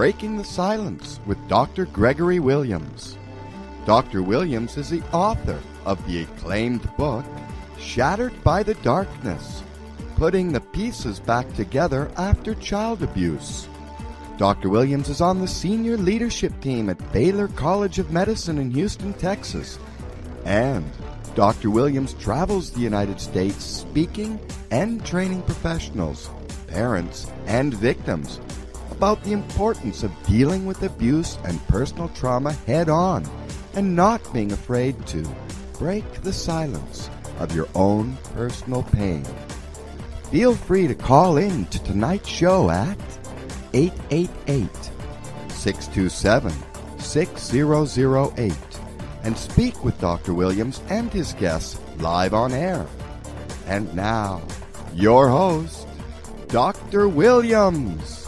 Breaking the Silence with Dr. Gregory Williams. Dr. Williams is the author of the acclaimed book, Shattered by the Darkness Putting the Pieces Back Together After Child Abuse. Dr. Williams is on the senior leadership team at Baylor College of Medicine in Houston, Texas. And Dr. Williams travels the United States speaking and training professionals, parents, and victims about the importance of dealing with abuse and personal trauma head on and not being afraid to break the silence of your own personal pain. Feel free to call in to tonight's show at 888 627 6008 and speak with Dr. Williams and his guests live on air. And now, your host, Dr. Williams.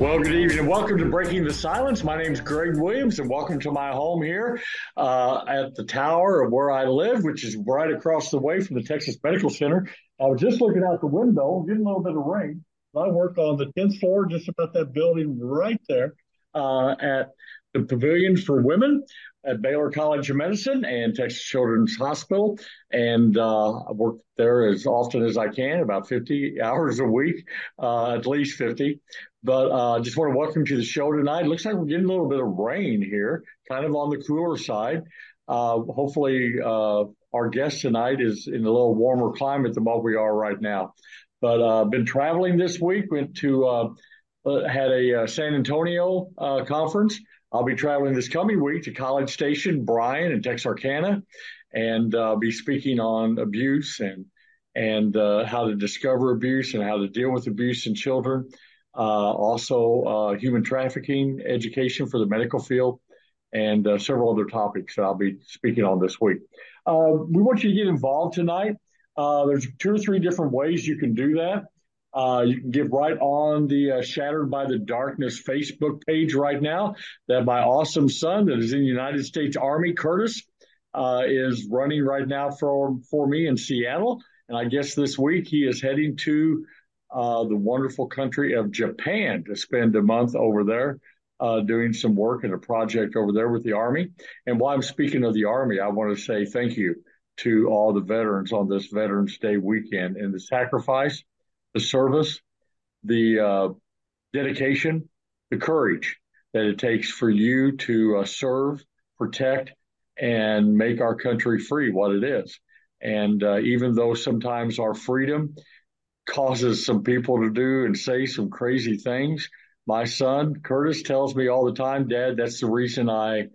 Well, good evening and welcome to Breaking the Silence. My name is Greg Williams and welcome to my home here uh, at the tower of where I live, which is right across the way from the Texas Medical Center. I was just looking out the window, getting a little bit of rain. I work on the 10th floor, just about that building right there uh, at the Pavilion for Women at Baylor College of Medicine and Texas Children's Hospital. And uh, I work there as often as I can, about 50 hours a week, uh, at least 50. But I uh, just want to welcome you to the show tonight. It looks like we're getting a little bit of rain here, kind of on the cooler side. Uh, hopefully, uh, our guest tonight is in a little warmer climate than what we are right now. But uh, been traveling this week. Went to had a San Antonio conference. I'll be traveling this coming week to College Station, Bryan, and Texarkana, and be speaking on abuse and and how to discover abuse and how to deal with abuse in children. Uh, also uh, human trafficking education for the medical field, and uh, several other topics that I'll be speaking on this week. we want you to get involved tonight. there's two or three different ways you can do that. Uh, you can get right on the uh, Shattered by the Darkness Facebook page right now. That my awesome son that is in the United States Army, Curtis, uh, is running right now for for me in Seattle. And I guess this week he is heading to uh, the wonderful country of Japan to spend a month over there uh, doing some work and a project over there with the Army. And while I'm speaking of the Army, I want to say thank you to all the veterans on this Veterans Day weekend and the sacrifice, the service, the uh, dedication, the courage that it takes for you to uh, serve, protect, and make our country free what it is. And uh, even though sometimes our freedom causes some people to do and say some crazy things. My son Curtis tells me all the time, Dad, that's the reason I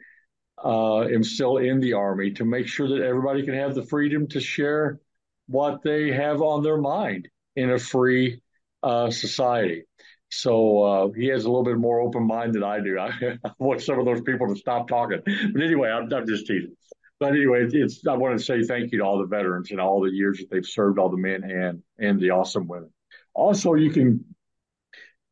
uh, am still in the army to make sure that everybody can have the freedom to share what they have on their mind in a free uh, society. So uh, he has a little bit more open mind than I do. I, I, want some of those people to stop talking. But anyway, I'm, I'm just teasing. But anyway, it's I want to say thank you to all the veterans and all the years that they've served, all the men and and the awesome women. Also, you can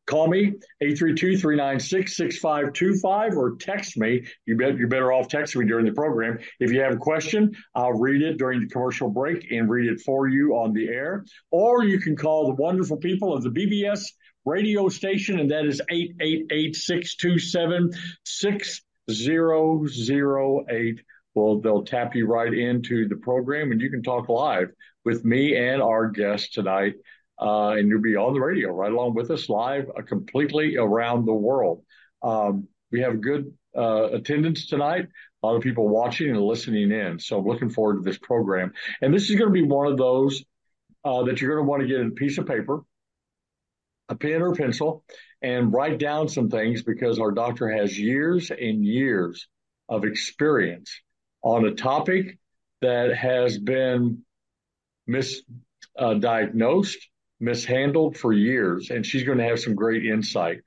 call me 832-396-6525 or text me. You bet you're better off texting me during the program. If you have a question, I'll read it during the commercial break and read it for you on the air. Or you can call the wonderful people of the BBS radio station, and that is 888 627 6008 well, they'll tap you right into the program and you can talk live with me and our guest tonight. Uh, and you'll be on the radio right along with us live uh, completely around the world. Um, we have good uh, attendance tonight. A lot of people watching and listening in. So I'm looking forward to this program. And this is going to be one of those uh, that you're going to want to get a piece of paper, a pen or pencil, and write down some things because our doctor has years and years of experience on a topic that has been misdiagnosed, mishandled for years, and she's going to have some great insight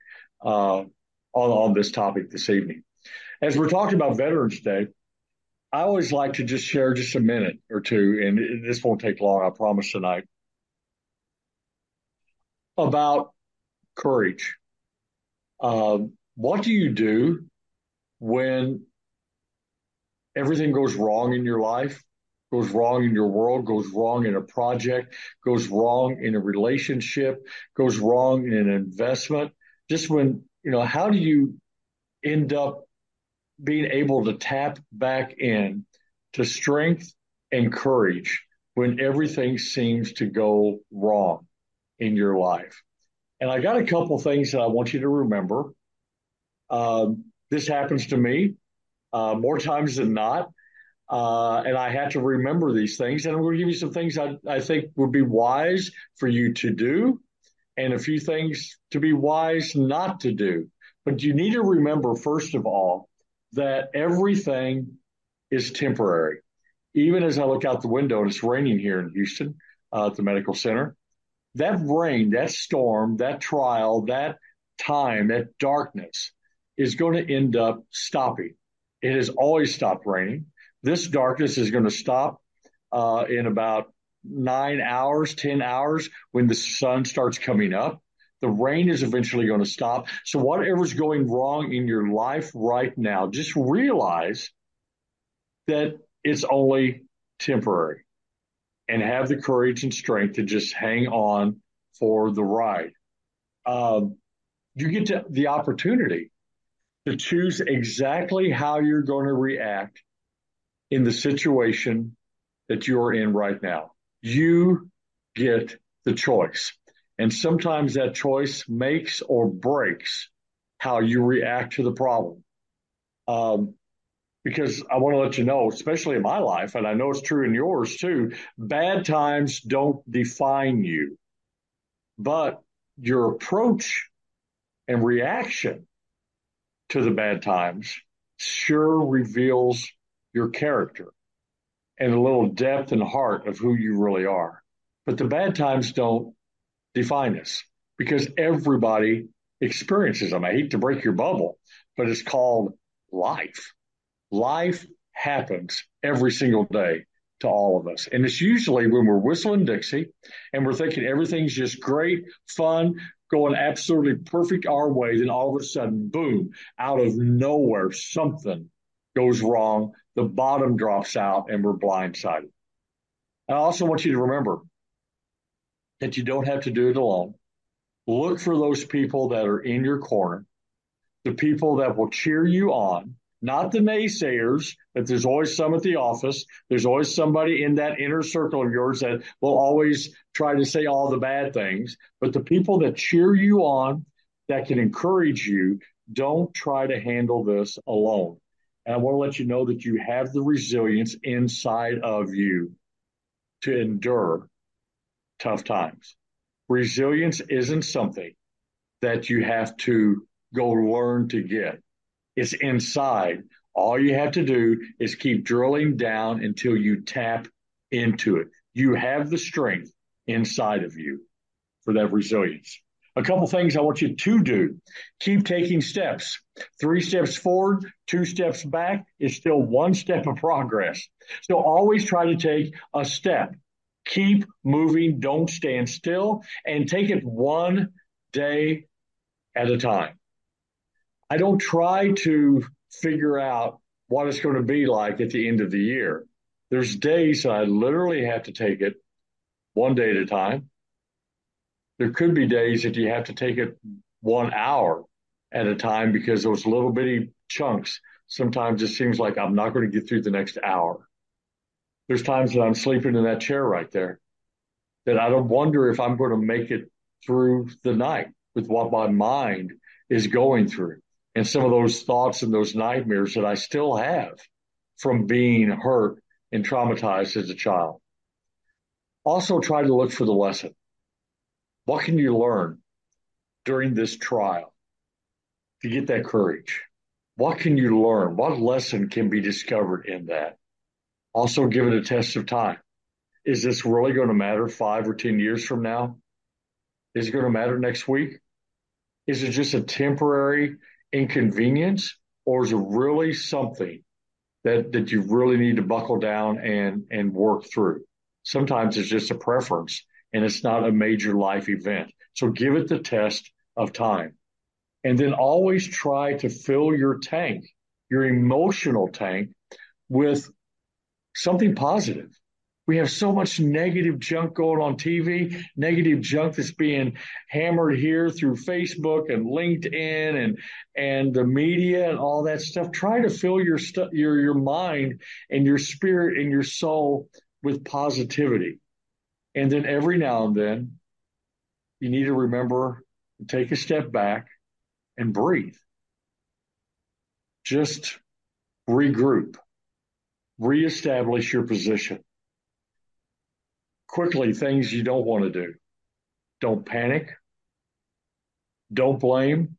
uh, on, on this topic this evening. As we're talking about Veterans Day, I always like to just share just a minute or two, and this won't take long, I promise tonight, about courage. Uh, what do you do when everything goes wrong in your life, goes wrong in your world, goes wrong in a project, goes wrong in a relationship, goes wrong in an investment. Just when, you know, how do you end up being able to tap back in to strength and courage when everything seems to go wrong in your life? And I got a couple things that I want you to remember. Um, this happens to me uh, more times than not. Uh, and I had to remember these things. And I'm going to give you some things I, I think would be wise for you to do and a few things to be wise not to do. But you need to remember, first of all, that everything is temporary. Even as I look out the window and it's raining here in Houston uh, at the medical center, that rain, that storm, that trial, that time, that darkness is going to end up stopping. It has always stopped raining. This darkness is going to stop uh, in about nine hours, 10 hours when the sun starts coming up. The rain is eventually going to stop. So, whatever's going wrong in your life right now, just realize that it's only temporary and have the courage and strength to just hang on for the ride. Um, you get the opportunity to choose exactly how you're going to react in the situation that you're in right now. You get the choice. And sometimes that choice makes or breaks how you react to the problem. Um, because I want to let you know, especially in my life, and I know it's true in yours too, bad times don't define you, but your approach and reaction to the bad times sure reveals your character and a little depth and heart of who you really are. But the bad times don't define us because everybody experiences them. I hate to break your bubble, but it's called life. Life happens every single day to all of us. And it's usually when we're whistling Dixie and we're thinking everything's just great, fun, going absolutely perfect our way. Then all of a sudden, boom, out of nowhere, something goes wrong. The bottom drops out and we're blindsided. I also want you to remember that you don't have to do it alone. Look for those people that are in your corner, the people that will cheer you on, not the naysayers, but there's always some at the office. There's always somebody in that inner circle of yours that will always try to say all the bad things. But the people that cheer you on, that can encourage you, don't try to handle this alone. And I want to let you know that you have the resilience inside of you to endure tough times. Resilience isn't something that you have to go learn to get. It's inside. All you have to do is keep drilling down until you tap into it. You have the strength inside of you for that resilience. A couple things I want you to do. Keep taking steps. Three steps forward, two steps back is still one step of progress. So always try to take a step. Keep moving. Don't stand still and take it one day at a time. I don't try to figure out what it's going to be like at the end of the year. There's days I literally have to take it one day at a time. There could be days that you have to take it one hour at a time because those little bitty chunks, sometimes it seems like I'm not going to get through the next hour. There's times that I'm sleeping in that chair right there that I don't wonder if I'm going to make it through the night with what my mind is going through and some of those thoughts and those nightmares that I still have from being hurt and traumatized as a child. Also, try to look for the lesson. What can you learn during this trial to get that courage? What can you learn? What lesson can be discovered in that? Also, give it a test of time. Is this really going to matter five or 10 years from now? Is it going to matter next week? Is it just a temporary inconvenience or is it really something that that you really need to buckle down and and work through sometimes it's just a preference and it's not a major life event so give it the test of time and then always try to fill your tank your emotional tank with something positive. We have so much negative junk going on TV, negative junk that's being hammered here through Facebook and LinkedIn and and the media and all that stuff. Try to fill your stu- your your mind and your spirit and your soul with positivity. And then every now and then you need to remember to take a step back and breathe. Just regroup, reestablish your position quickly things you don't want to do. Don't panic. Don't blame.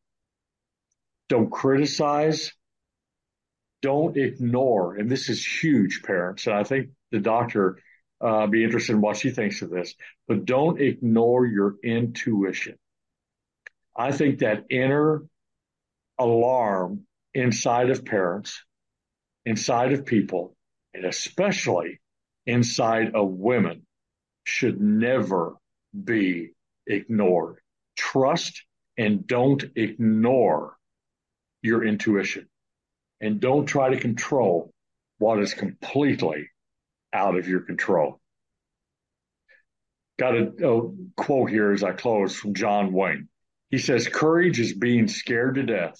Don't criticize. Don't ignore. And this is huge, parents. And I think the doctor uh, be interested in what she thinks of this. But don't ignore your intuition. I think that inner alarm inside of parents, inside of people, and especially inside of women should never be ignored. Trust and don't ignore your intuition and don't try to control what is completely out of your control. Got a, a, quote here as I close from John Wayne. He says, Courage is being scared to death,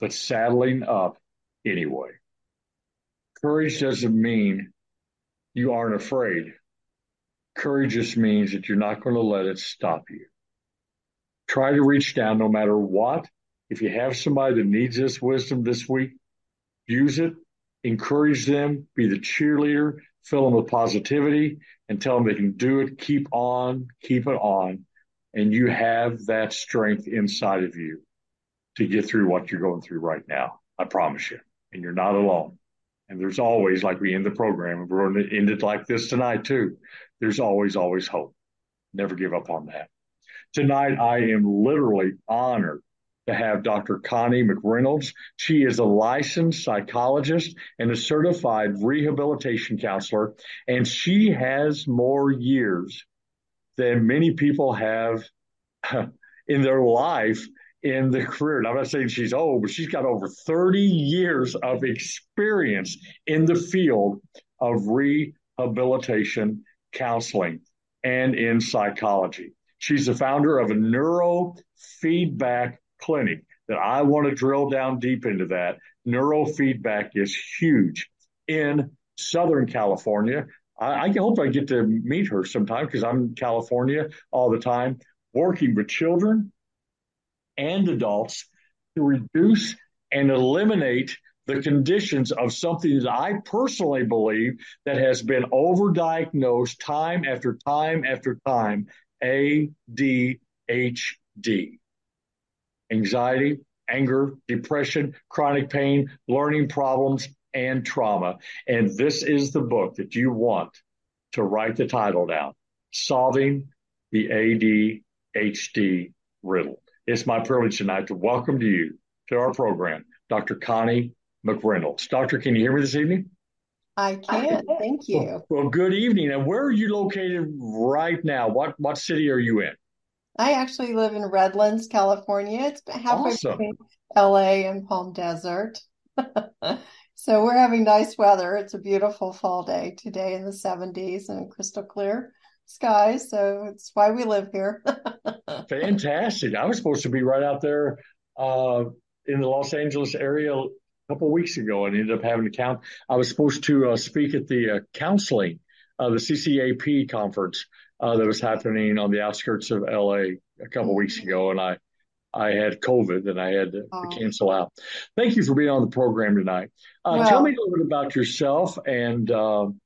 but saddling up anyway. Courage doesn't mean you aren't afraid. Courage just means that you're not going to let it stop you. Try to reach down no matter what. If you have somebody that needs this wisdom this week, use it, encourage them, be the cheerleader, fill them with positivity, and tell them they can do it. Keep on, keep it on. And you have that strength inside of you to get through what you're going through right now. I promise you. And you're not alone. And there's always, like we end the program, we're going to end it like this tonight too there's always, always hope. Never give up on that. Tonight, I am literally honored to have Dr. Connie McReynolds. She is a licensed psychologist and a certified rehabilitation counselor, and she has more years than many people have in their life in the career. Now, I'm not saying she's old, but she's got over 30 years of experience in the field of rehabilitation counseling and in psychology. She's the founder of a neurofeedback clinic that I want to drill down deep into that. Neurofeedback is huge in Southern California. I, I hope I get to meet her sometime because I'm in California all the time working with children and adults to reduce and eliminate the conditions of something that I personally believe that has been overdiagnosed time after time after time ADHD. Anxiety, anger, depression, chronic pain, learning problems, and trauma. And this is the book that you want to write the title down Solving the ADHD Riddle. It's my privilege tonight to welcome to you to our program, Dr. Connie McReynolds. Doctor, can you hear me this evening? I can. Thank you. Well, well, good evening. And where are you located right now? What what city are you in? I actually live in Redlands, California. It's halfway awesome. between LA and Palm Desert. so we're having nice weather. It's a beautiful fall day today in the 70s and crystal clear skies. So it's why we live here. Fantastic. I was supposed to be right out there uh, in the Los Angeles area a couple of weeks ago and ended up having to count. I was supposed to uh, speak at the uh, counseling, uh, the CCAP conference uh, that was happening on the outskirts of LA a couple weeks ago, and I I had COVID and I had to, oh. cancel out. Thank you for being on the program tonight. Uh, well, tell me a little bit about yourself and um,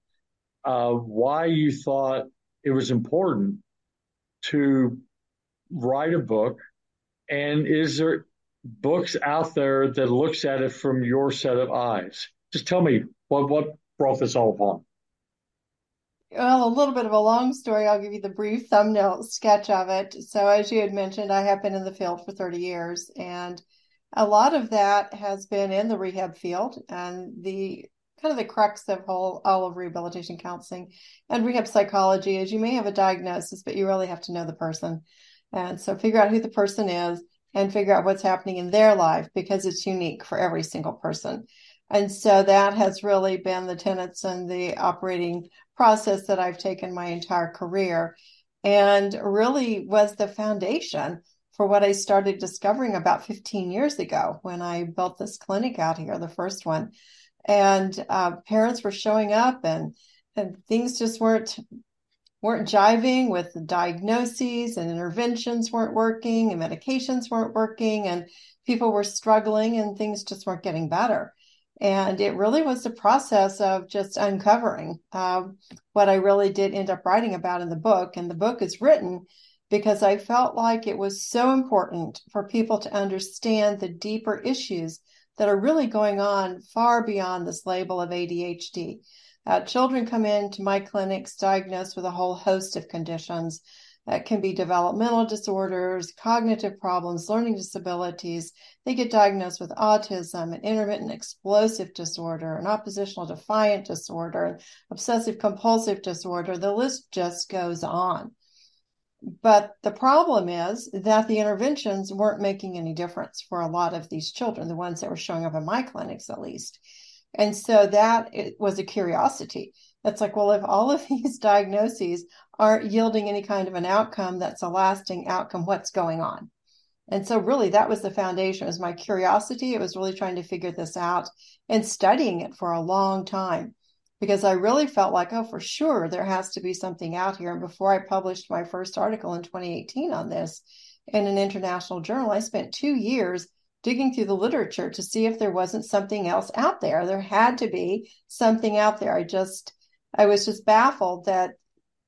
uh, why you thought it was important to write a book, and is there books out there that looks at it from your set of eyes. Just tell me what what brought this all upon. Well, a little bit of a long story. I'll give you the brief thumbnail sketch of it. So, as you had mentioned, I have been in the field for 30 years, and a lot of that has been in the rehab field and the kind of the crux of whole all of rehabilitation counseling and rehab psychology is you may have a diagnosis, but you really have to know the person. And so figure out who the person is, and figure out what's happening in their life because it's unique for every single person. And so that has really been the tenets and the operating process that I've taken my entire career and really was the foundation for what I started discovering about 15 years ago when I built this clinic out here, the first one. And uh, parents were showing up and and things just weren't weren't jiving with the diagnoses and interventions weren't working and medications weren't working and people were struggling and things just weren't getting better and it really was the process of just uncovering uh, what i really did end up writing about in the book. And the book is written because i felt like it was so important for people to understand the deeper issues that are really going on far beyond this label of adhd uh, children come into my clinics diagnosed with a whole host of conditions that can be developmental disorders, cognitive problems, learning disabilities. They get diagnosed with autism, an intermittent explosive disorder, an oppositional defiant disorder, obsessive compulsive disorder. The list just goes on. But the problem is that the interventions weren't making any difference for a lot of these children, the ones that were showing up in my clinics at least. And so that was a curiosity. It's like, well, if all of these diagnoses aren't yielding any kind of an outcome that's a lasting outcome, what's going on? And so really that was the foundation. It was my curiosity. It was really trying to figure this out and studying it for a long time because I really felt like, oh, for sure, there has to be something out here. And before I published my first article in 2018 on this in an international journal, I spent two years digging through the literature to see if there wasn't something else out there. There had to be something out there. I just, I was just baffled that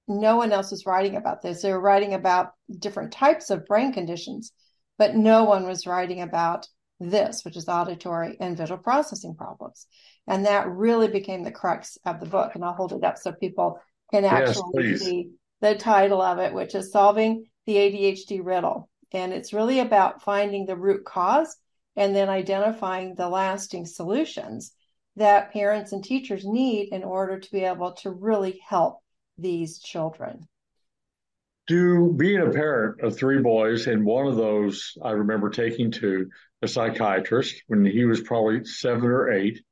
no one else was writing about this. They were writing about different types of brain conditions, but no one was writing about this, which is auditory and visual processing problems. And that really became the crux of the book. And I'll hold it up so people can actually yes, see the title of it, which is Solving the ADHD Riddle. And it's really about finding the root cause and then identifying the lasting solutions that parents and teachers need in order to be able to really help these children. Do being a parent of three boys, and one of those I remember taking to a psychiatrist when he was probably seven or eight,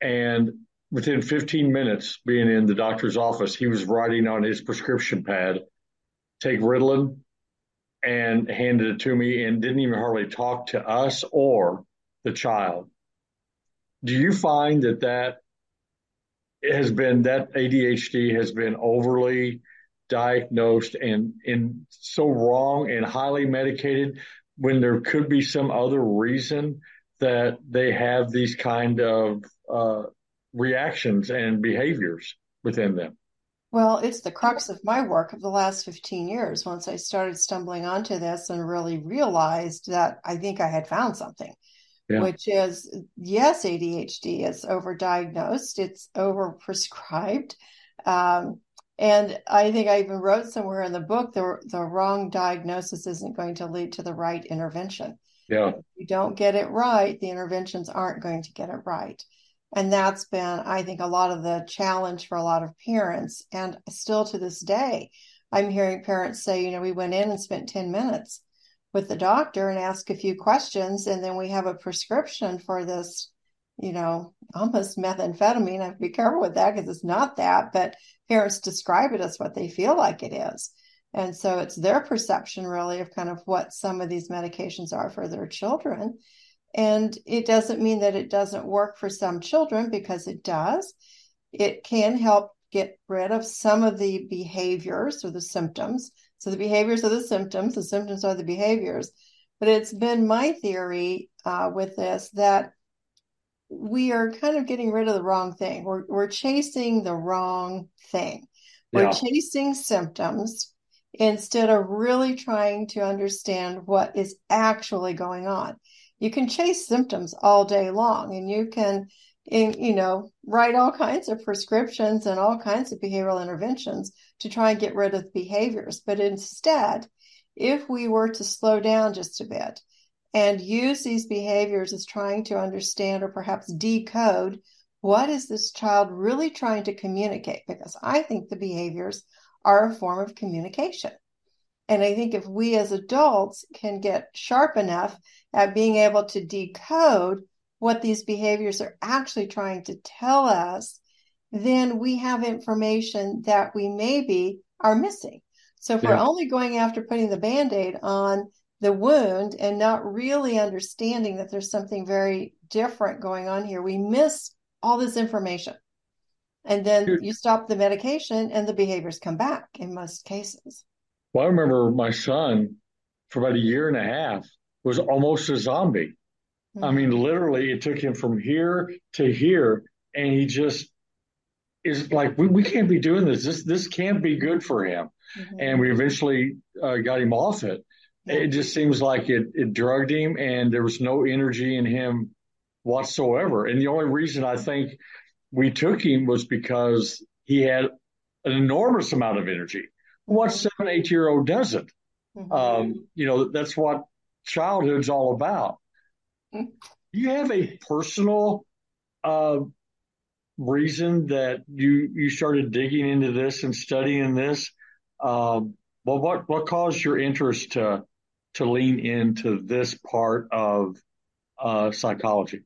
and within 15 minutes being in the doctor's office, he was writing on his prescription pad, take Ritalin, and handed it to me and didn't even hardly talk to us or the child. Do you find that that has been that ADHD has been overly diagnosed and and so wrong and highly medicated when there could be some other reason that they have these kind of uh, reactions and behaviors within them? Well, it's the crux of my work of the last 15 years. Once I started stumbling onto this and really realized that I think I had found something, yeah. which is yes, ADHD is overdiagnosed, it's overprescribed. Um, and I think I even wrote somewhere in the book the, the wrong diagnosis isn't going to lead to the right intervention. Yeah. If you don't get it right, the interventions aren't going to get it right. And that's been, I think, a lot of the challenge for a lot of parents. And still to this day, I'm hearing parents say, you know, we went in and spent 10 minutes with the doctor and ask a few questions, and then we have a prescription for this, you know, almost methamphetamine. I have to be careful with that because it's not that, but parents describe it as what they feel like it is. And so it's their perception, really, of kind of what some of these medications are for their children. And it doesn't mean that it doesn't work for some children because it does. It can help get rid of some of the behaviors or the symptoms. So the behaviors are the symptoms, the symptoms are the behaviors. But it's been my theory uh, with this that we are kind of getting rid of the wrong thing. We're, we're chasing the wrong thing. We're chasing symptoms instead of really trying to understand what is actually going on you can chase symptoms all day long and you can you know write all kinds of prescriptions and all kinds of behavioral interventions to try and get rid of the behaviors. But instead if we were to slow down just a bit and use these behaviors as trying to understand or perhaps decode what is this child really trying to communicate because i think the behaviors are a form of communication. And I think if we as adults can get sharp enough at being able to decode what these behaviors are actually trying to tell us, then we have information that we maybe are missing. So if yeah. we're only going after putting the band aid on the wound and not really understanding that there's something very different going on here, we miss all this information. And then you stop the medication and the behaviors come back in most cases. Well, I remember my son for about a year and a half was almost a zombie. Mm-hmm. I mean, literally, it took him from here to here, and he just is like, we, we can't be doing this. This this can't be good for him. Mm-hmm. And we eventually uh, got him off it. It just seems like it it drugged him, and there was no energy in him whatsoever. And the only reason I think we took him was because he had an enormous amount of energy. What seven, eight year old doesn't? Mm-hmm. Um, you know, that's what childhood's all about. Mm-hmm. You have a personal uh, reason that you you started digging into this and studying this. Um, well, what what caused your interest to to lean into this part of uh, psychology?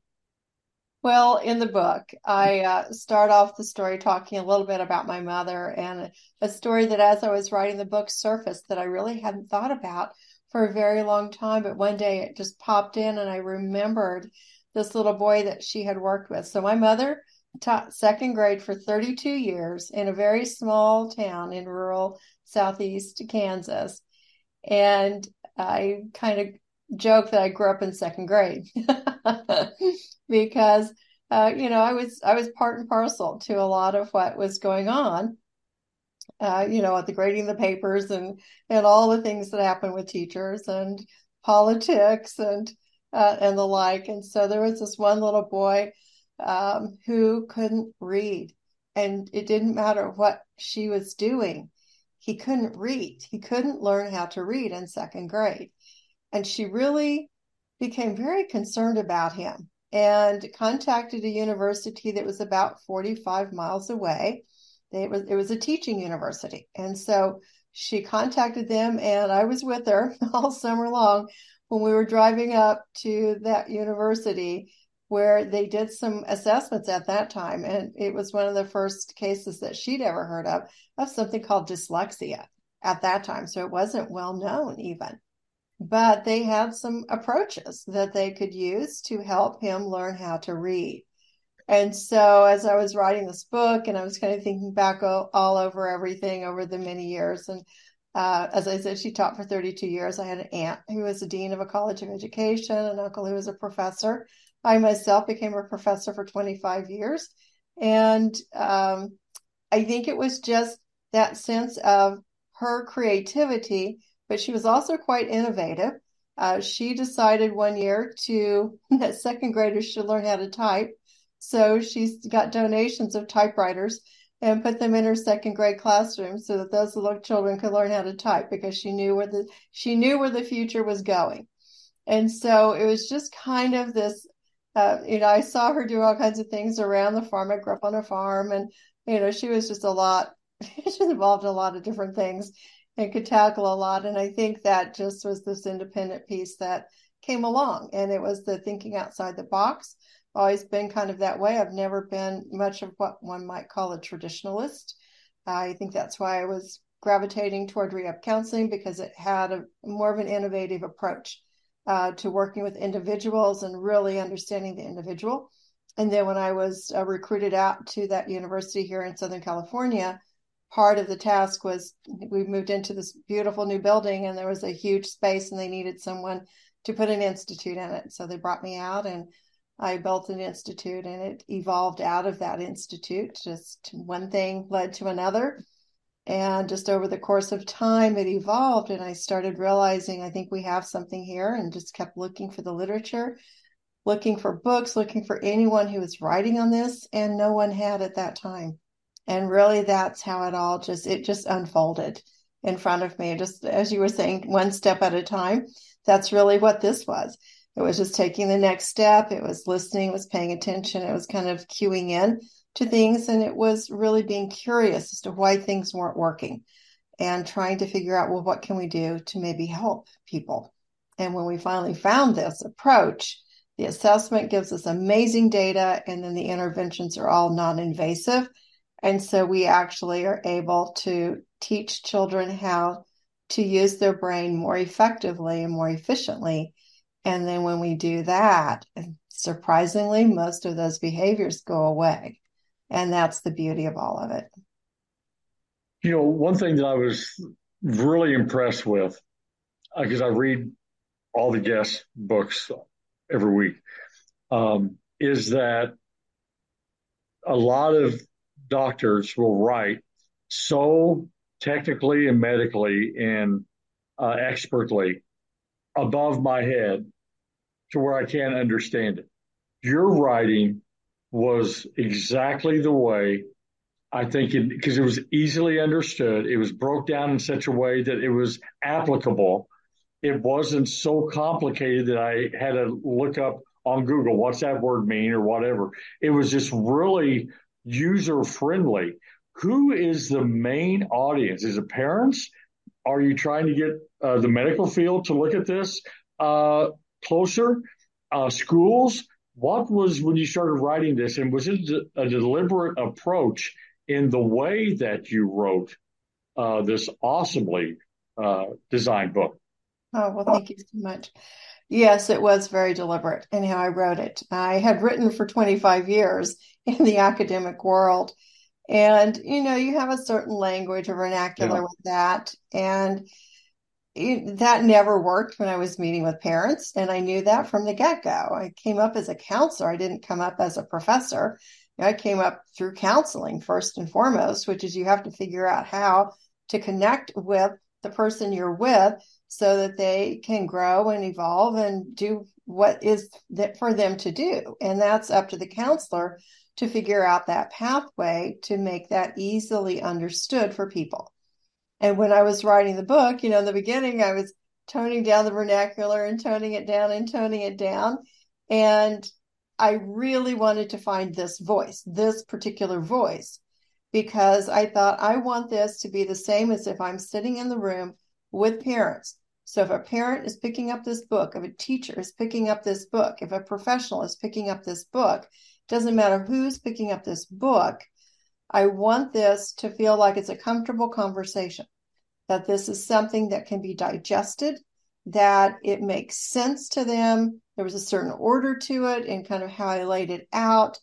Well, in the book, I uh, start off the story talking a little bit about my mother and a story that, as I was writing the book, surfaced that I really hadn't thought about for a very long time. But one day it just popped in, and I remembered this little boy that she had worked with. So, my mother taught second grade for 32 years in a very small town in rural southeast Kansas. And I kind of joke that I grew up in second grade because uh, you know I was I was part and parcel to a lot of what was going on. Uh, you know, at the grading the papers and and all the things that happen with teachers and politics and uh, and the like. And so there was this one little boy um, who couldn't read, and it didn't matter what she was doing. He couldn't read. He couldn't learn how to read in second grade. And she really became very concerned about him and contacted a university that was about 45 miles away. It was it was a teaching university. And so she contacted them and I was with her all summer long when we were driving up to that university where they did some assessments at that time and it was one of the first cases that she'd ever heard of of something called dyslexia at that time so it wasn't well known even but they had some approaches that they could use to help him learn how to read. And so, as I was writing this book, and I was kind of thinking back all, all over everything over the many years, and uh, as I said, she taught for 32 years. I had an aunt who was a dean of a college of education, an uncle who was a professor. I myself became a professor for 25 years. And um, I think it was just that sense of her creativity but she was also quite innovative. Uh, she decided one year to that second graders should learn how to type. So she's got donations of typewriters and put them in her second grade classroom so that those little children could learn how to type because she knew where the she knew where the future was going. And so it was just kind of this uh, you know, I saw her do all kinds of things around the farm. I grew up on a farm and, you know, she was just a lot, she's involved in a lot of different things and could tackle a lot. And I think that just was this independent piece that came along. And it was the thinking outside the box. Always been kind of that way. I've never been much of what one might call a traditionalist. I think that's why I was gravitating toward rehab counseling because it had a more of an innovative approach uh, to working with individuals and really understanding the individual. And then when I was uh, recruited out to that university here in Southern California, part of the task was we moved into this beautiful new building and there was a huge space and they needed someone to put an institute in it. So they brought me out and I built an institute and it evolved out of that institute. Just one thing led to another. And just over the course of time, it evolved. And I started realizing I think we have something here and just kept looking for the literature, looking for books, looking for anyone who was writing on this. And no one had at that time and really that's how it all just it just unfolded in front of me just as you were saying one step at a time that's really what this was it was just taking the next step it was listening it was paying attention it was kind of cueing in to things and it was really being curious as to why things weren't working and trying to figure out well what can we do to maybe help people and when we finally found this approach The assessment gives us amazing data, and then the interventions are all non invasive. And so we actually are able to teach children how to use their brain more effectively and more efficiently. And then when we do that, surprisingly, most of those behaviors go away. And that's the beauty of all of it. You know, one thing that I was really impressed with, because I read all the guest books every week, um, is that a lot of doctors will write so technically and medically and uh, expertly above my head to where I can't understand it. You're writing was exactly the way I think because it, it was easily understood. It was broke down in such a way that it was applicable. It wasn't so complicated that I had to look up on Google what's that word mean or whatever. It was just really user friendly. Who is the main audience? Is it parents? Are you trying to get uh, the medical field to look at this uh, closer? Uh, schools? What was when you started writing this, and was it a deliberate approach in the way that you wrote uh, this awesomely uh, designed book? Oh well, thank you so much. Yes, it was very deliberate in how I wrote it. I had written for 25 years in the academic world. And, you know, you have a certain language or vernacular yeah. with that. And it, that never worked when I was meeting with parents. And I knew that from the get go. I came up as a counselor, I didn't come up as a professor. I came up through counseling first and foremost, which is you have to figure out how to connect with the person you're with so that they can grow and evolve and do what is that for them to do. And that's up to the counselor to figure out that pathway to make that easily understood for people. And when I was writing the book, you know, in the beginning, I was toning down the vernacular and toning it down and toning it down. And I really wanted to find this voice, this particular voice, because I thought I want this to be the same as if I'm sitting in the room with parents so if a parent is picking up this book, if a teacher is picking up this book, if a professional is picking up this book, doesn't matter who's picking up this book, I want this to feel like it's a comfortable conversation, that this is something that can be digested, that it makes sense to them. There was a certain order to it and kind of how I laid it out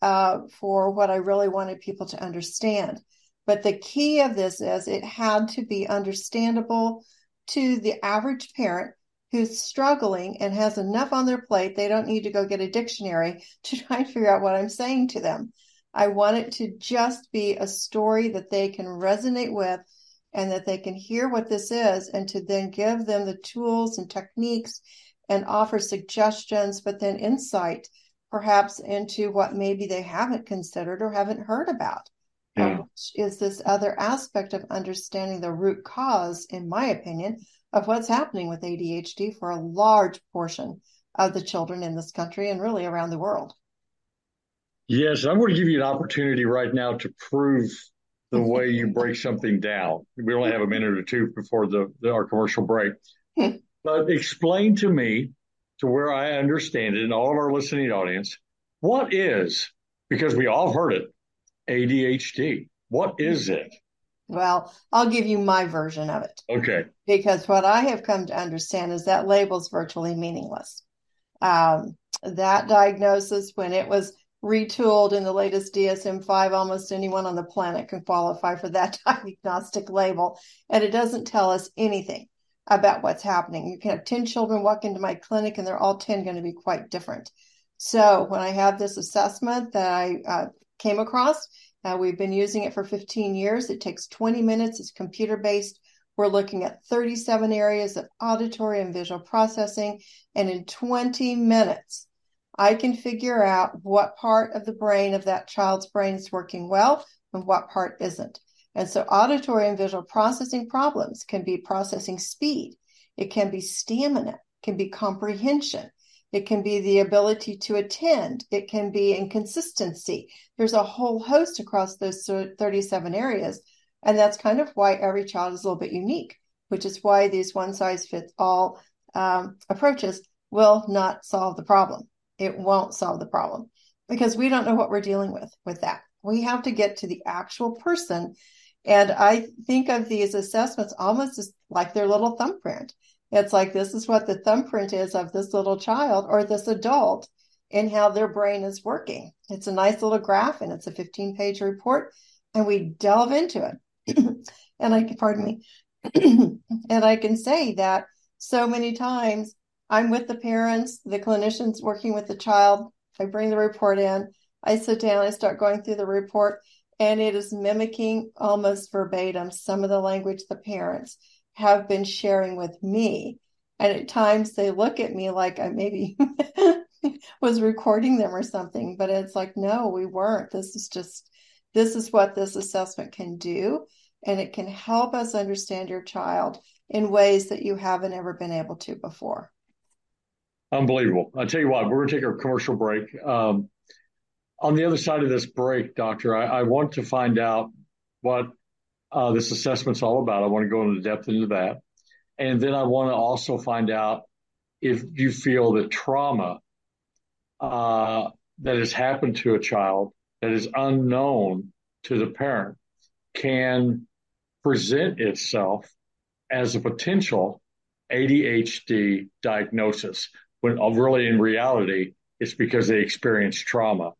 uh, for what I really wanted people to understand. But the key of this is it had to be understandable to the average parent who's struggling and has enough on their plate, they don't need to go get a dictionary to try and figure out what I'm saying to them. I want it to just be a story that they can resonate with and that they can hear what this is and to then give them the tools and techniques and offer suggestions, but then insight perhaps into what maybe they haven't considered or haven't heard about uh, yeah. which is this other aspect of understanding the root cause, in my opinion, of what's happening with ADHD for a large portion of the children in this country and really around the world. Yes, I'm going to give you an opportunity right now to prove the way you break something down. We only have a minute or two before the, the our commercial break. But explain to me, to where I understand it, and all of our listening audience, what is because we all heard it ADHD? What is it? Well, I'll give you my version of it. Okay. Because what I have come to understand is that label's virtually meaningless. Um, that diagnosis, when it was retooled in the latest DSM 5, almost anyone on the planet can qualify for that diagnostic label. And it doesn't tell us anything about what's happening. You can have 10 children walk into my clinic, and they're all 10 going to be quite different. So when I have this assessment that I uh, came across. Uh, we've been using it for 15 years. It takes 20 minutes. It's computer based. We're looking at 37 areas of auditory and visual processing. And in 20 minutes, I can figure out what part of the brain of that child's brain is working well and what part isn't. And so auditory and visual processing problems can be processing speed. It can be stamina, can be comprehension, it can be the ability to attend. It can be inconsistency. There's a whole host across those 37 areas. And that's kind of why every child is a little bit unique, which is why these one size fits all um, approaches will not solve the problem. It won't solve the problem because we don't know what we're dealing with with that. We have to get to the actual person. And I think of these assessments almost as like their little thumbprint. It's like this is what the thumbprint is of this little child or this adult and how their brain is working. It's a nice little graph and it's a 15 page report and we delve into it. and I pardon me, and I can say that so many times I'm with the parents, the clinicians working with the child. I bring the report in. I sit down, I start going through the report, and it is mimicking almost verbatim some of the language the parents have been sharing with me. And at times they look at me like I maybe was recording them or something, but it's like, no, we weren't. This is just, this is what this assessment can do. And it can help us understand your child in ways that you haven't ever been able to before. Unbelievable. I'll tell you what, we're going to take a commercial break. Um, on the other side of this break, Doctor, I, I want to find out what uh, this assessment's all about. I want to go into depth into that. And then I want to also find out if you feel that trauma uh, that has happened to a child that is unknown to the parent can present itself as a potential ADHD diagnosis when uh, really in reality it's because they experienced trauma.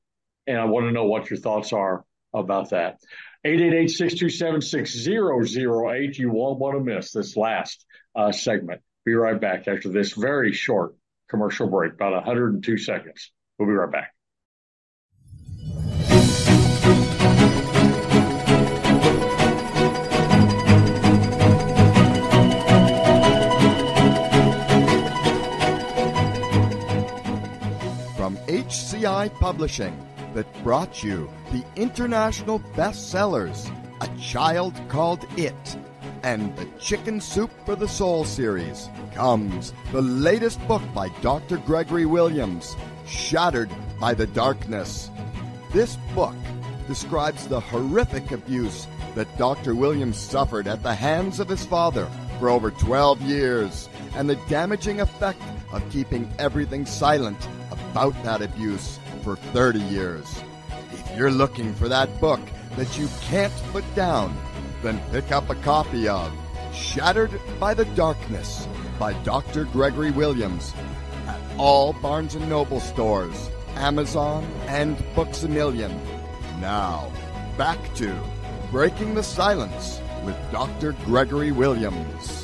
And I want to know what your thoughts are about that. 888-627-6008. You won't want to miss this last uh, segment. Be right back after this very short commercial break, about 102 seconds. We'll be right back. HCI Publishing that brought you the international bestsellers A Child Called It and the Chicken Soup for the Soul series comes the latest book by Dr. Gregory Williams, Shattered by the Darkness. This book describes the horrific abuse that Dr. Williams suffered at the hands of his father for over 12 years and the damaging effect of keeping everything silent about that abuse for 30 years. If you're looking for that book that you can't put down, then pick up a copy of Shattered by the Darkness by Dr. Gregory Williams at all Barnes & Noble stores, Amazon, and Books A Million. Now, back to Breaking the Silence with Dr. Gregory Williams.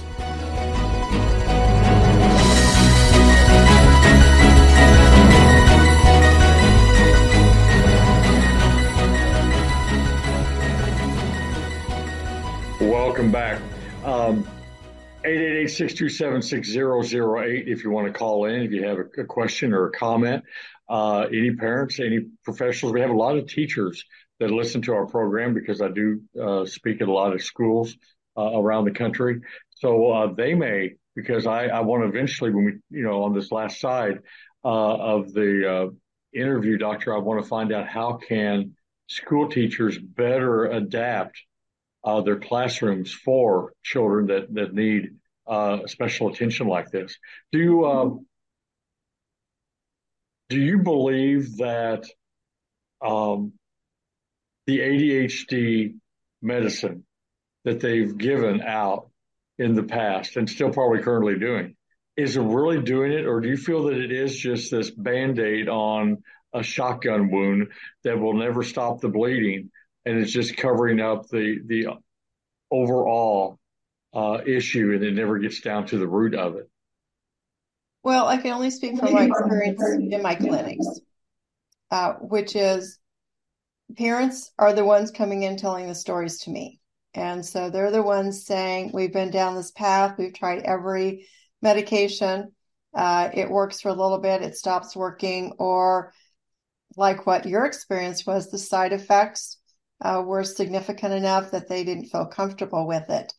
Welcome back. Um, 888-627-6008 if you want to call in, if you have a, a question or a comment. Uh, any parents, any professionals. We have a lot of teachers that listen to our program because I do uh, speak at a lot of schools uh, around the country. So uh, they may, because I, I want to eventually, when we, you know, on this last side uh, of the uh, interview, doctor, I want to find out how can school teachers better adapt uh, their classrooms for children that that need uh, special attention like this. Do you um, do you believe that um, the ADHD medicine that they've given out in the past and still probably currently doing is it really doing it, or do you feel that it is just this band aid on a shotgun wound that will never stop the bleeding? And it's just covering up the the overall uh, issue, and it never gets down to the root of it. Well, I can only speak from my experience in my clinics, uh, which is parents are the ones coming in telling the stories to me. And so they're the ones saying, We've been down this path, we've tried every medication, uh, it works for a little bit, it stops working, or like what your experience was, the side effects uh, were significant enough that they didn't feel comfortable with it.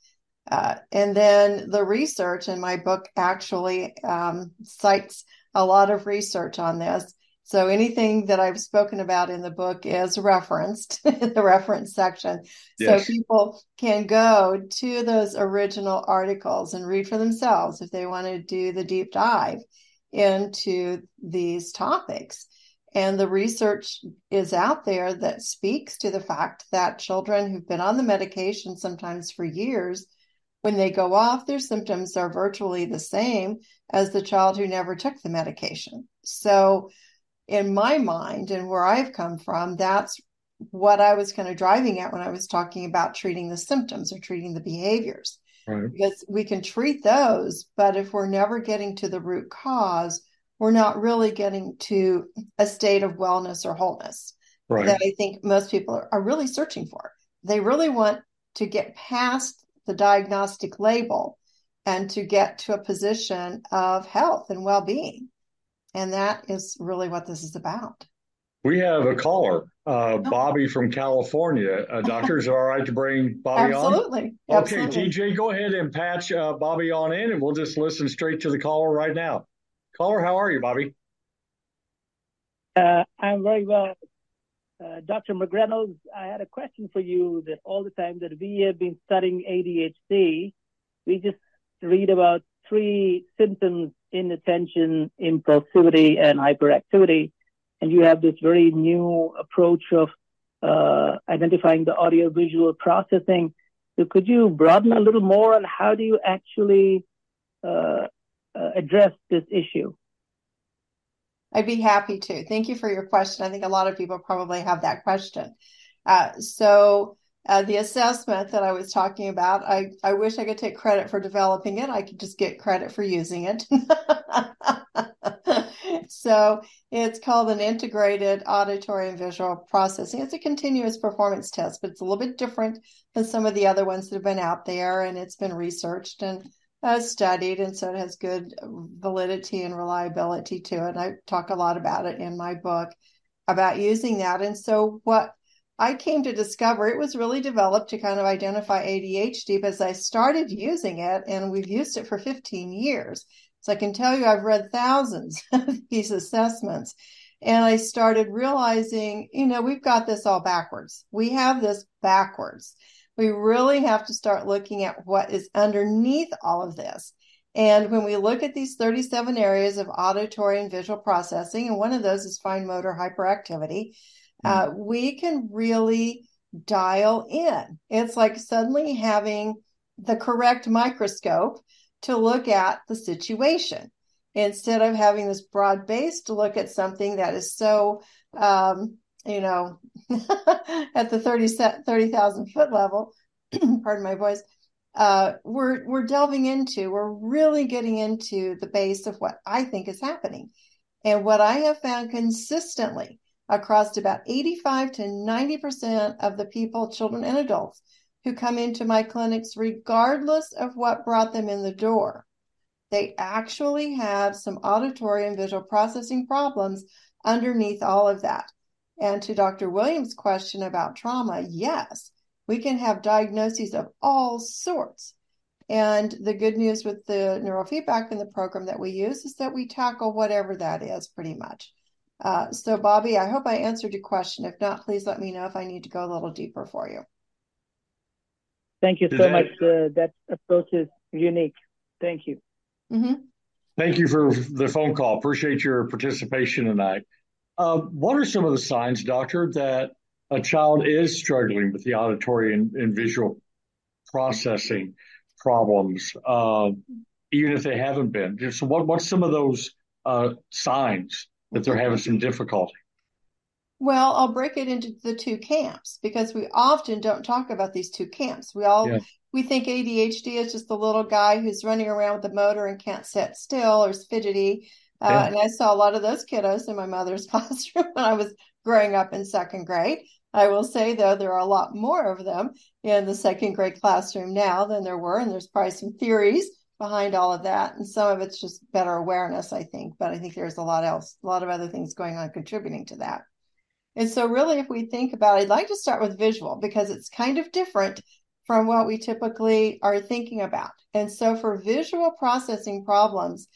Uh, and then the research in my book actually um, cites a lot of research on this. So anything that I've spoken about in the book is referenced in the reference section. Yes. So people can go to those original articles and read for themselves if they want to do the deep dive. into these topics. And the research is out there that speaks to the fact that children who've been on the medication sometimes for years, when they go off, their symptoms are virtually the same as the child who never took the medication. So, in my mind and where I've come from, that's what I was kind of driving at when I was talking about treating the symptoms or treating the behaviors. Right. Because we can treat those, but if we're never getting to the root cause, we're not really getting to a state of wellness or wholeness right. that I think most people are, are really searching for. They really want to get past the diagnostic label and to get to a position of health and well being. And that is really what this is about. We have a caller, uh, oh. Bobby from California. Uh, all right to bring Bobby Absolutely. on? Absolutely. Okay. TJ, go ahead and patch uh, Bobby on in, and we'll just listen straight to the caller right now. Caller, how are you, Bobby? Uh, I'm very well. Uh, Dr. McReynolds, I had a question for you that all the time that we have been studying ADHD, we just read about three symptoms inattention, impulsivity, and hyperactivity. And you have this very new approach of uh, identifying the audio visual processing. So could you broaden a little more on how do you actually uh, uh, address this issue? I'd be happy to. Thank you for your question. I think a lot of people probably have that question. Uh, so uh, the assessment that I was talking about, I, I wish I could take credit for developing it. I could just get credit for using it. so it's called an integrated auditory and visual processing. It's a continuous performance test, but it's a little bit different than some of the other ones that have been out there, and it's been researched and uh, studied, and so it has good validity and reliability to it. And I talk a lot about it in my book about using that. And so what I came to discover it was really developed to kind of identify ADHD because I started using it and we've used it for 15 years. So I can tell you I've read thousands of these assessments. And I started realizing, you know, we've got this all backwards. We have this backwards. We really have to start looking at what is underneath all of this. And when we look at these 37 areas of auditory and visual processing, and one of those is fine motor hyperactivity, uh, mm-hmm. we can really dial in. It's like suddenly having the correct microscope to look at the situation instead of having this broad base to look at something that is so, um, you know, at the 30,000 30, foot level, pardon my voice, uh, we're, we're delving into, we're really getting into the base of what I think is happening. And what I have found consistently across about 85 to 90% of the people, children and adults, who come into my clinics, regardless of what brought them in the door. They actually have some auditory and visual processing problems underneath all of that. And to Dr. Williams' question about trauma, yes, we can have diagnoses of all sorts. And the good news with the neurofeedback in the program that we use is that we tackle whatever that is pretty much. Uh, so, Bobby, I hope I answered your question. If not, please let me know if I need to go a little deeper for you. Thank you so that, much. Uh, that approach is unique. Thank you. Mm-hmm. Thank you for the phone call. Appreciate your participation tonight. Uh, what are some of the signs, doctor, that a child is struggling with the auditory and, and visual processing problems, uh, even if they haven't been? So, what what's some of those uh, signs that they're having some difficulty? Well, I'll break it into the two camps because we often don't talk about these two camps. We all yeah. we think ADHD is just the little guy who's running around with the motor and can't sit still or is fidgety. Yeah. And I saw a lot of those kiddos in my mother's classroom when I was growing up in second grade. I will say though there are a lot more of them in the second grade classroom now than there were, and there's probably some theories behind all of that, and some of it's just better awareness, I think. But I think there's a lot else, a lot of other things going on contributing to that. And so, really, if we think about it, I'd like to start with visual because it's kind of different from what we typically are thinking about. And so, for visual processing problems,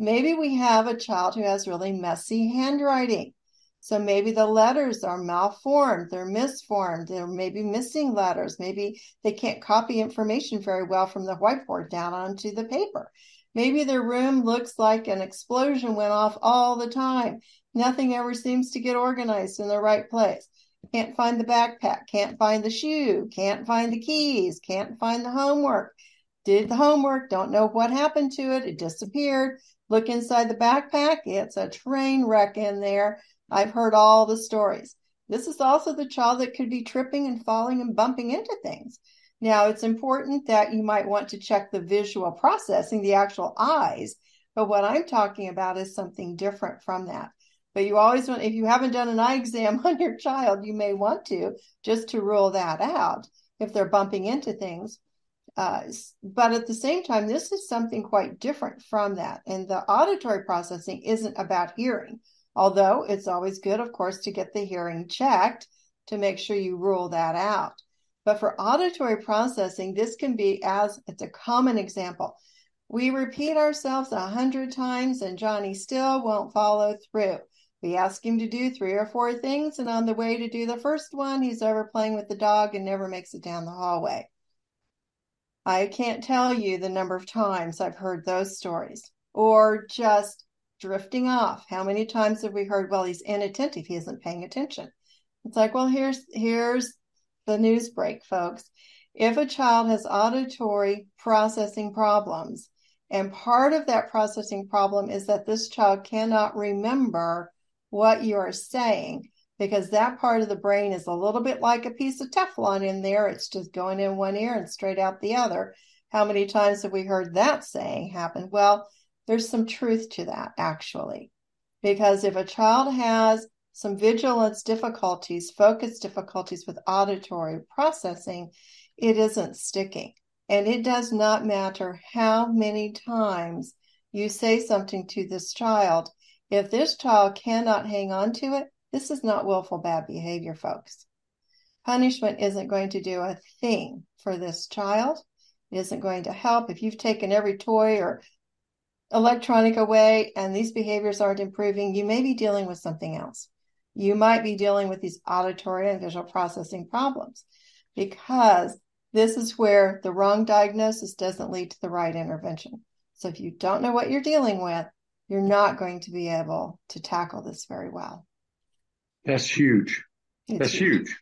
maybe we have a child who has really messy handwriting. So maybe the letters are malformed, they're misformed, they're maybe missing letters. Maybe they can't copy information very well from the whiteboard down onto the paper. Maybe their room looks like an explosion went off all the time. Nothing ever seems to get organized in the right place. Can't find the backpack, can't find the shoe, can't find the keys, can't find the homework. Did the homework, don't know what happened to it, it disappeared. Look inside the backpack, it's a train wreck in there. I've heard all the stories. This is also the child that could be tripping and falling and bumping into things. Now, it's important that you might want to check the visual processing, the actual eyes. But what I'm talking about is something different from that. But you always want, if you haven't done an eye exam on your child, you may want to just to rule that out if they're bumping into things. Uh, but at the same time, this is something quite different from that. And the auditory processing isn't about hearing, although it's always good, of course, to get the hearing checked to make sure you rule that out. But for auditory processing, this can be as it's a common example. We repeat ourselves a hundred times and Johnny still won't follow through. We ask him to do three or four things, and on the way to do the first one, he's over playing with the dog and never makes it down the hallway. I can't tell you the number of times I've heard those stories. Or just drifting off. How many times have we heard, well, he's inattentive, he isn't paying attention? It's like, well, here's here's the news break, folks. If a child has auditory processing problems, and part of that processing problem is that this child cannot remember what you are saying because that part of the brain is a little bit like a piece of Teflon in there. It's just going in one ear and straight out the other. How many times have we heard that saying happen? Well, there's some truth to that actually. Because if a child has some vigilance difficulties, focus difficulties with auditory processing, it isn't sticking. And it does not matter how many times you say something to this child, if this child cannot hang on to it, this is not willful bad behavior, folks. Punishment isn't going to do a thing for this child. It isn't going to help. If you've taken every toy or electronic away and these behaviors aren't improving, you may be dealing with something else. You might be dealing with these auditory and visual processing problems because this is where the wrong diagnosis doesn't lead to the right intervention. So if you don't know what you're dealing with, you're not going to be able to tackle this very well. That's huge. It's That's huge. huge.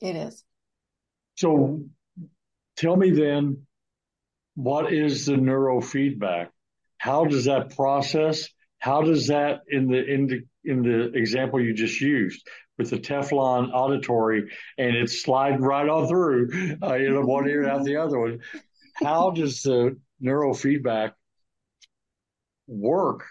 It is. So tell me then, what is the neurofeedback? How does that process? How does that in the in the in the example you just used with the Teflon auditory and it's sliding right on through, uh, you know, one ear out the other one. How does the neurofeedback work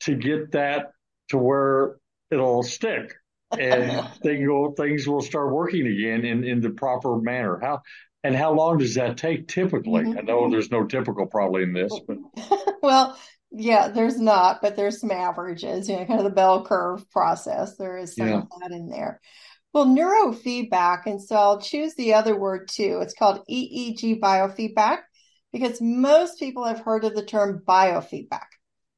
to get that to where it'll stick and things will, things will start working again in, in the proper manner. How and how long does that take typically? Mm-hmm. I know there's no typical probably in this, but well, yeah, there's not, but there's some averages, you know, kind of the bell curve process. There is some yeah. of that in there. Well, neurofeedback, and so I'll choose the other word too. It's called EEG biofeedback because most people have heard of the term biofeedback.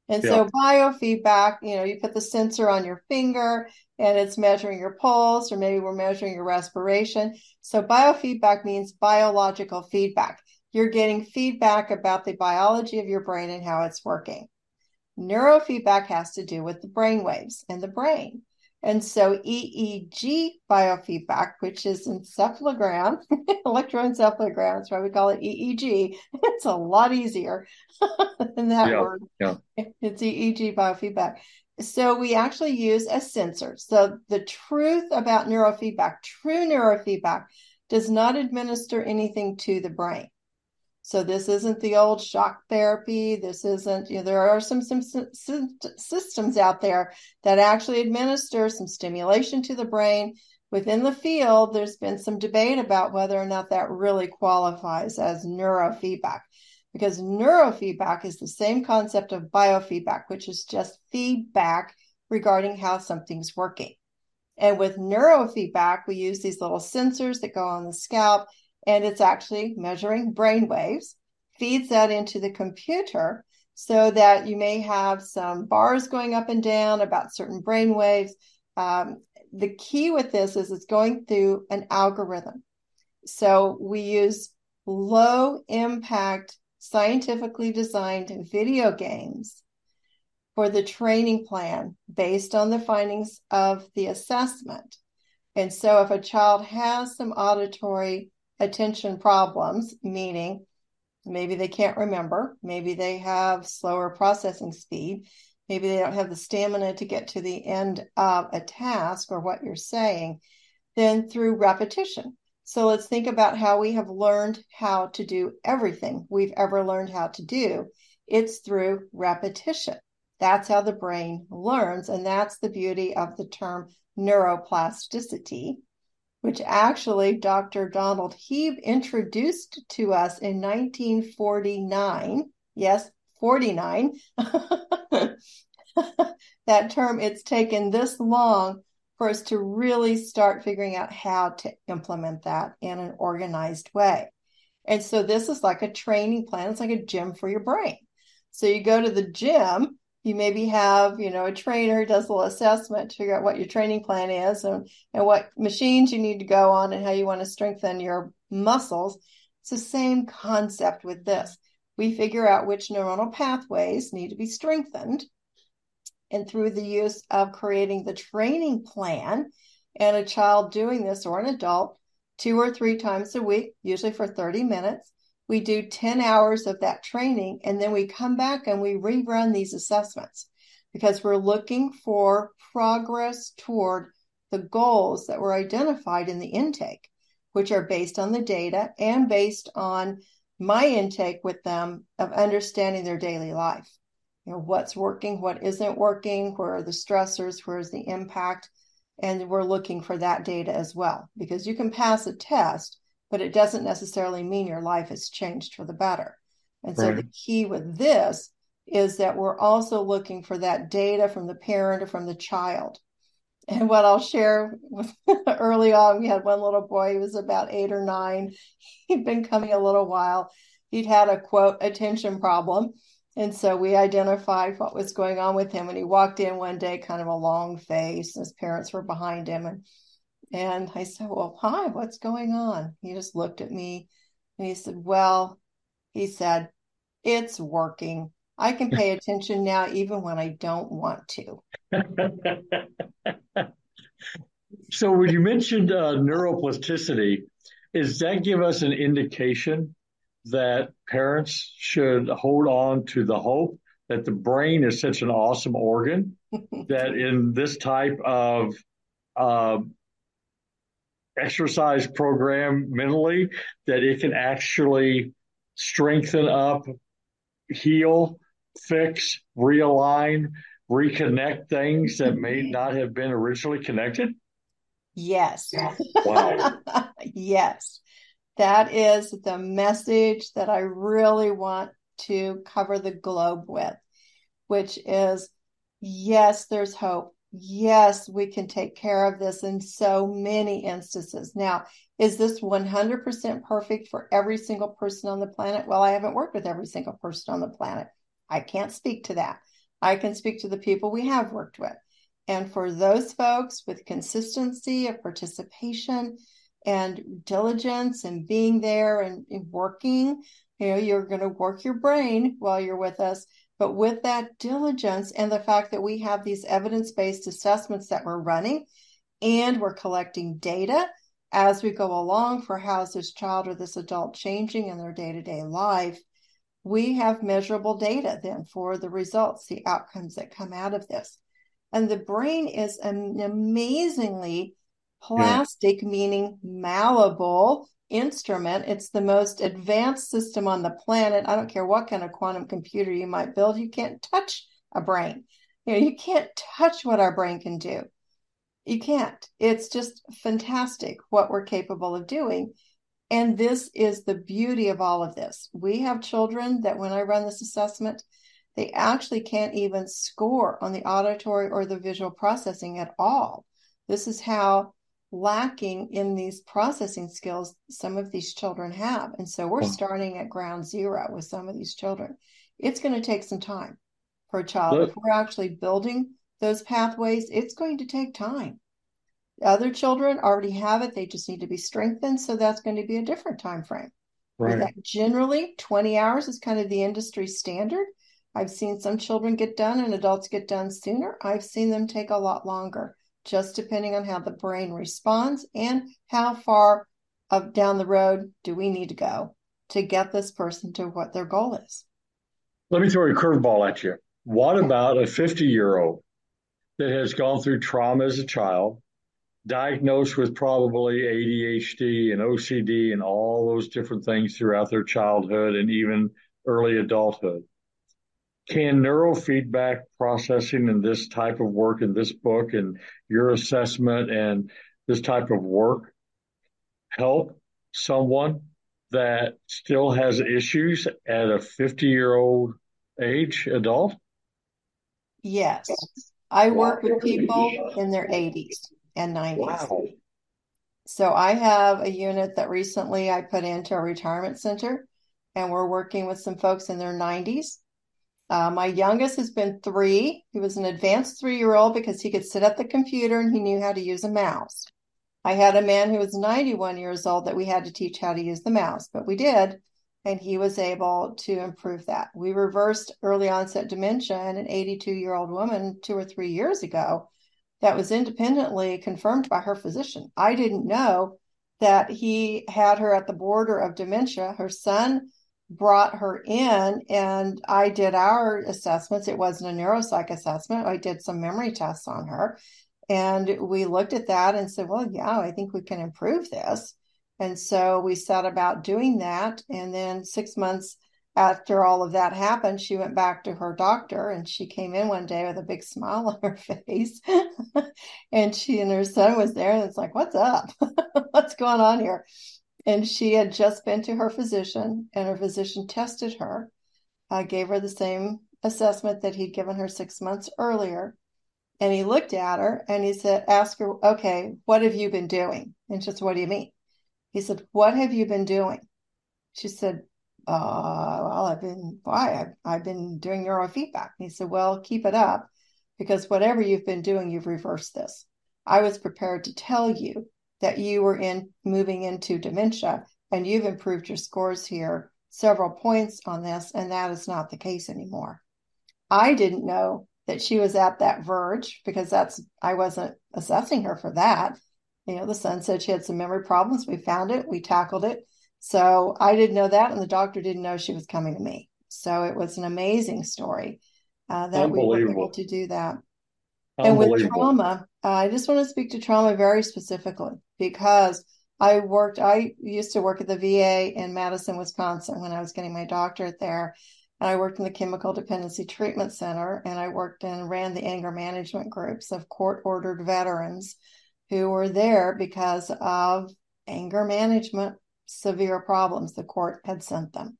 And yeah. so biofeedback, you know, you put the sensor on your finger and it's measuring your pulse, or maybe we're measuring your respiration. So biofeedback means biological feedback. You're getting feedback about the biology of your brain and how it's working. Neurofeedback has to do with the brain waves and the brain. And so EEG biofeedback, which is encephalogram, electroencephalogram, that's why we call it EEG. It's a lot easier than that yeah, word. Yeah. It's EEG biofeedback. So we actually use a sensor. So the truth about neurofeedback, true neurofeedback, does not administer anything to the brain. So this isn't the old shock therapy. This isn't, you know, there are some, some, some systems out there that actually administer some stimulation to the brain. Within the field, there's been some debate about whether or not that really qualifies as neurofeedback because neurofeedback is the same concept of biofeedback, which is just feedback regarding how something's working. And with neurofeedback, we use these little sensors that go on the scalp and it's actually measuring brain waves, feeds that into the computer so that you may have some bars going up and down about certain brain waves. Um, the key with this is it's going through an algorithm. So we use low impact, scientifically designed video games for the training plan based on the findings of the assessment. And so, if a child has some auditory attention problems, meaning maybe they can't remember, maybe they have slower processing speed, maybe they don't have the stamina to get to the end of a task or what you're saying, then through repetition. So let's think about how we have learned how to do everything we've ever learned how to do. It's through repetition. That's how the brain learns. And that's the beauty of the term neuroplasticity, which actually Dr. Donald Hebb introduced to us in 1949. Yes, 49. that term, it's taken this long for us to really start figuring out how to implement that in an organized way. And so this is like a training plan. It's like a gym for your brain. So you go to the gym, you maybe have, you know, a trainer does a little assessment to figure out what your training plan is and, and what machines you need to go on and how you want to strengthen your muscles. It's the same concept with this. We figure out which neuronal pathways need to be strengthened and through the use of creating the training plan and a child doing this or an adult two or three times a week, usually for 30 minutes. We do 10 hours of that training and then we come back and we rerun these assessments because we're looking for progress toward the goals that were identified in the intake, which are based on the data and based on my intake with them of understanding their daily life. You know what's working what isn't working where are the stressors where's the impact and we're looking for that data as well. Because you can pass a test but it doesn't necessarily mean your life has changed for the better and so right. the key with this is that we're also looking for that data from the parent or from the child and what I'll share with, early on, we had one little boy, he was about eight or nine. He'd been coming a little while. He'd had a quote attention problem. And so we identified what was going on with him. And he walked in one day, kind of a long face, and his parents were behind him. And and I said, Well, hi, what's going on? He just looked at me and he said, Well, he said, It's working. I can pay attention now even when I don't want to. so when you mentioned uh, neuroplasticity, does that give us an indication that parents should hold on to the hope that the brain is such an awesome organ that in this type of uh, exercise program mentally that it can actually strengthen up heal fix realign reconnect things that may mm-hmm. not have been originally connected? Yes. Wow. Yes. That is the message that I really want to cover the globe with, which is yes, there's hope. Yes, we can take care of this in so many instances. Now, is this 100% perfect for every single person on the planet? Well, I haven't worked with every single person on the planet. I can't speak to that. I can speak to the people we have worked with. And for those folks with consistency of participation, and diligence and being there and, working. You know, you're going to work your brain while you're with us, but with that diligence and the fact that we have these evidence based assessments that we're running and we're collecting data as we go along for how's this child or this adult changing in their day to day life, we have measurable data then for the results, the outcomes that come out of this. And the brain is an amazingly plastic yeah. meaning malleable instrument. It's the most advanced system on the planet. I don't care what kind of quantum computer you might build, you can't touch a brain. You know, you can't touch what our brain can do. You can't. It's just fantastic what we're capable of doing. And this is the beauty of all of this. We have children that when I run this assessment, they actually can't even score on the auditory or the visual processing at all. This is how lacking in these processing skills some of these children have. And so we're starting at ground zero with some of these children. It's going to take some time for a child. If we're actually building those pathways, it's going to take time. Other children already have it, they just need to be strengthened. So that's going to be a different time frame. Right. That generally 20 hours is kind of the industry standard. I've seen some children get done and adults get done sooner. I've seen them take a lot longer, just depending on how the brain responds and how far of down the road do we need to go to get this person to what their goal is. Let me throw a curveball at you. What about a 50 year old that has gone through trauma as a child, diagnosed with probably ADHD and OCD and all those different things throughout their childhood and even early adulthood? Can neurofeedback processing and this type of work in this book and your assessment and this type of work help someone that still has issues at a 50 year old age adult? Yes. I work with people in their 80s and 90s. Wow. So I have a unit that recently I put into a retirement center, and we're working with some folks in their 90s. Uh, my youngest has been three. He was an advanced three year old because he could sit at the computer and he knew how to use a mouse. I had a man who was 91 years old that we had to teach how to use the mouse, but we did, and he was able to improve that. We reversed early onset dementia in an 82 year old woman two or three years ago that was independently confirmed by her physician. I didn't know that he had her at the border of dementia. Her son brought her in and I did our assessments. It wasn't a neuropsych assessment. I did some memory tests on her and we looked at that and said, well, yeah, I think we can improve this. And so we set about doing that. And then six months after all of that happened, she went back to her doctor and she came in one day with a big smile on her face. and she and her son was there and it's like, what's up? what's going on here? And she had just been to her physician and her physician tested her, uh, gave her the same assessment that he'd given her six months earlier. And he looked at her and he said, ask her, okay, what have you been doing? And she said, what do you mean? He said, what have you been doing? She said, uh, well, I've been, why? I've, I've been doing neurofeedback. And he said, well, keep it up because whatever you've been doing, you've reversed this. I was prepared to tell you that you were in moving into dementia and you've improved your scores here several points on this, and that is not the case anymore. I didn't know that she was at that verge because that's I wasn't assessing her for that. You know, the son said she had some memory problems. We found it, we tackled it. So I didn't know that, and the doctor didn't know she was coming to me. So it was an amazing story uh, that we were able to do that. And with trauma, uh, I just want to speak to trauma very specifically because I worked, I used to work at the VA in Madison, Wisconsin when I was getting my doctorate there. And I worked in the Chemical Dependency Treatment Center and I worked and ran the anger management groups of court ordered veterans who were there because of anger management severe problems the court had sent them.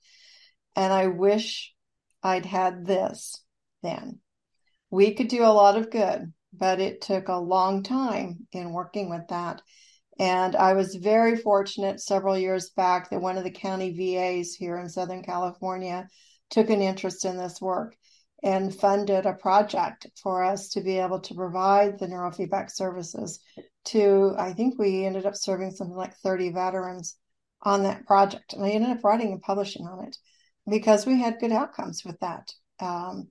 And I wish I'd had this then. We could do a lot of good, but it took a long time in working with that. And I was very fortunate several years back that one of the county VAs here in Southern California took an interest in this work and funded a project for us to be able to provide the neurofeedback services to, I think we ended up serving something like 30 veterans on that project. And I ended up writing and publishing on it because we had good outcomes with that. Um,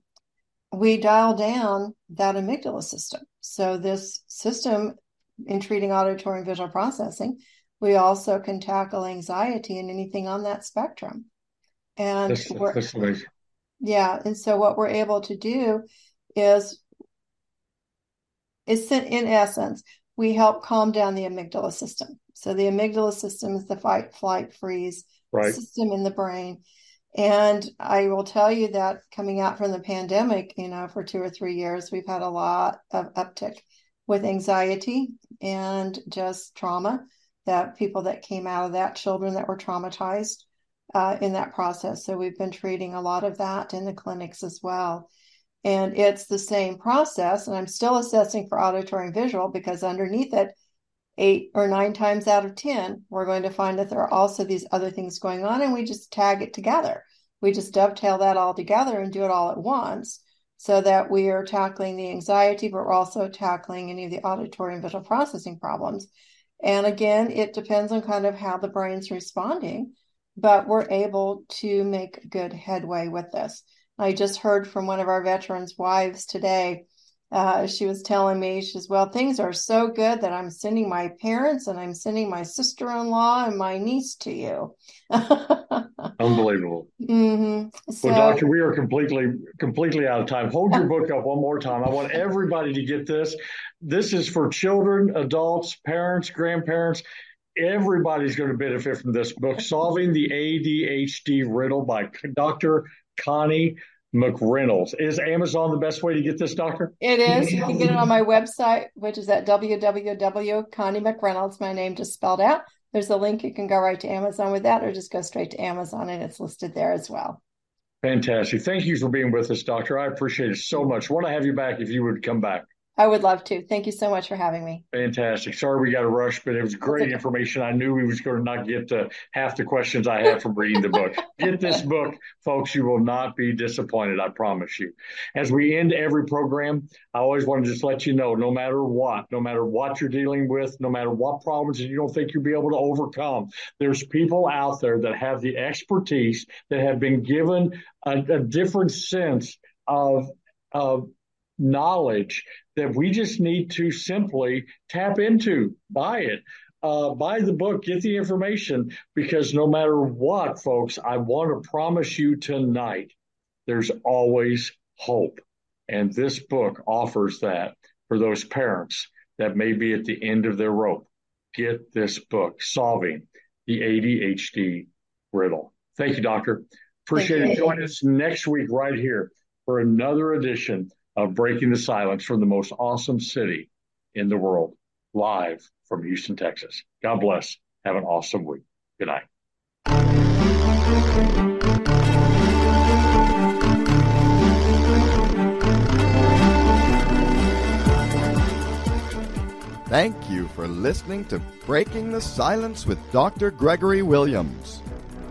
we dial down that amygdala system. So, this system in treating auditory and visual processing, we also can tackle anxiety and anything on that spectrum. And that's, that's amazing. Yeah. And so, what we're able to do is, is in essence, we help calm down the amygdala system. So the amygdala system is the fight, flight, freeze right. system in the brain. And I will tell you that coming out from the pandemic, you know, for two or three years, we've had a lot of uptick with anxiety and just trauma that people that came out of that, children that were traumatized uh, in that process. So we've been treating a lot of that in the clinics as well. And it's the same process. And I'm still assessing for auditory and visual because underneath it, eight or nine times out of 10, we're going to find that there are also these other things going on, and we just tag it together. We just dovetail that all together and do it all at once so that we are tackling the anxiety, but we're also tackling any of the auditory and visual processing problems. And again, it depends on kind of how the brain's responding. but we're able to make good headway with this. I just heard from one of our veterans' wives today. Uh, she was telling me, she says, well, things are so good that I'm sending my parents and I'm sending my sister in law and my niece to you. Unbelievable. Mm-hmm. So, well, doctor, we are completely, completely out of time. Hold your book up one more time. I want everybody to get this. This is for children, adults, parents, grandparents everybody's going to benefit from this book, Solving the ADHD Riddle by Dr. Connie McReynolds. Is Amazon the best way to get this, Doctor? It is. You can get it on my website, which is at www.connie my name just spelled out. There's a link. You can go right to Amazon with that or just go straight to Amazon and it's listed there as well. Fantastic. Thank you for being with us, Doctor. I appreciate it so much. Want to have you back if you would come back. I would love to. Thank you so much for having me. Fantastic. Sorry we got to rush, but it was great okay. information. I knew we was going to not get to half the questions I had from reading the book. get this book, folks. You will not be disappointed. I promise you. As we end every program, I always want to just let you know, no matter what, no matter what you're dealing with, no matter what problems you don't think you'll be able to overcome, there's people out there that have the expertise that have been given a, a different sense of of knowledge that we just need to simply tap into, buy it. Uh, buy the book, get the information, because no matter what, folks, I want to promise you tonight, there's always hope. And this book offers that for those parents that may be at the end of their rope. Get this book, Solving the ADHD Riddle. Thank you, Doctor. Appreciate it. Join us next week right here for another edition of Breaking the Silence from the most awesome city in the world, live from Houston, Texas. God bless. Have an awesome week. Good night. Thank you for listening to Breaking the Silence with Dr. Gregory Williams.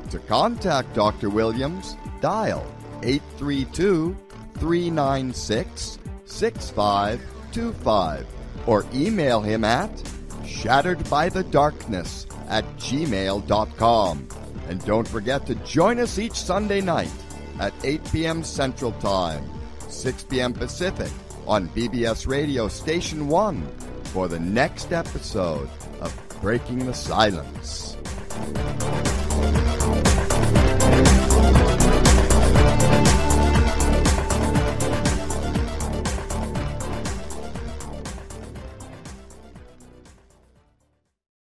To contact Dr. Williams, dial 832 396 6525 or email him at shatteredbythedarkness at gmail.com. And don't forget to join us each Sunday night at 8 p.m. Central Time, 6 p.m. Pacific on BBS Radio Station 1 for the next episode of Breaking the Silence.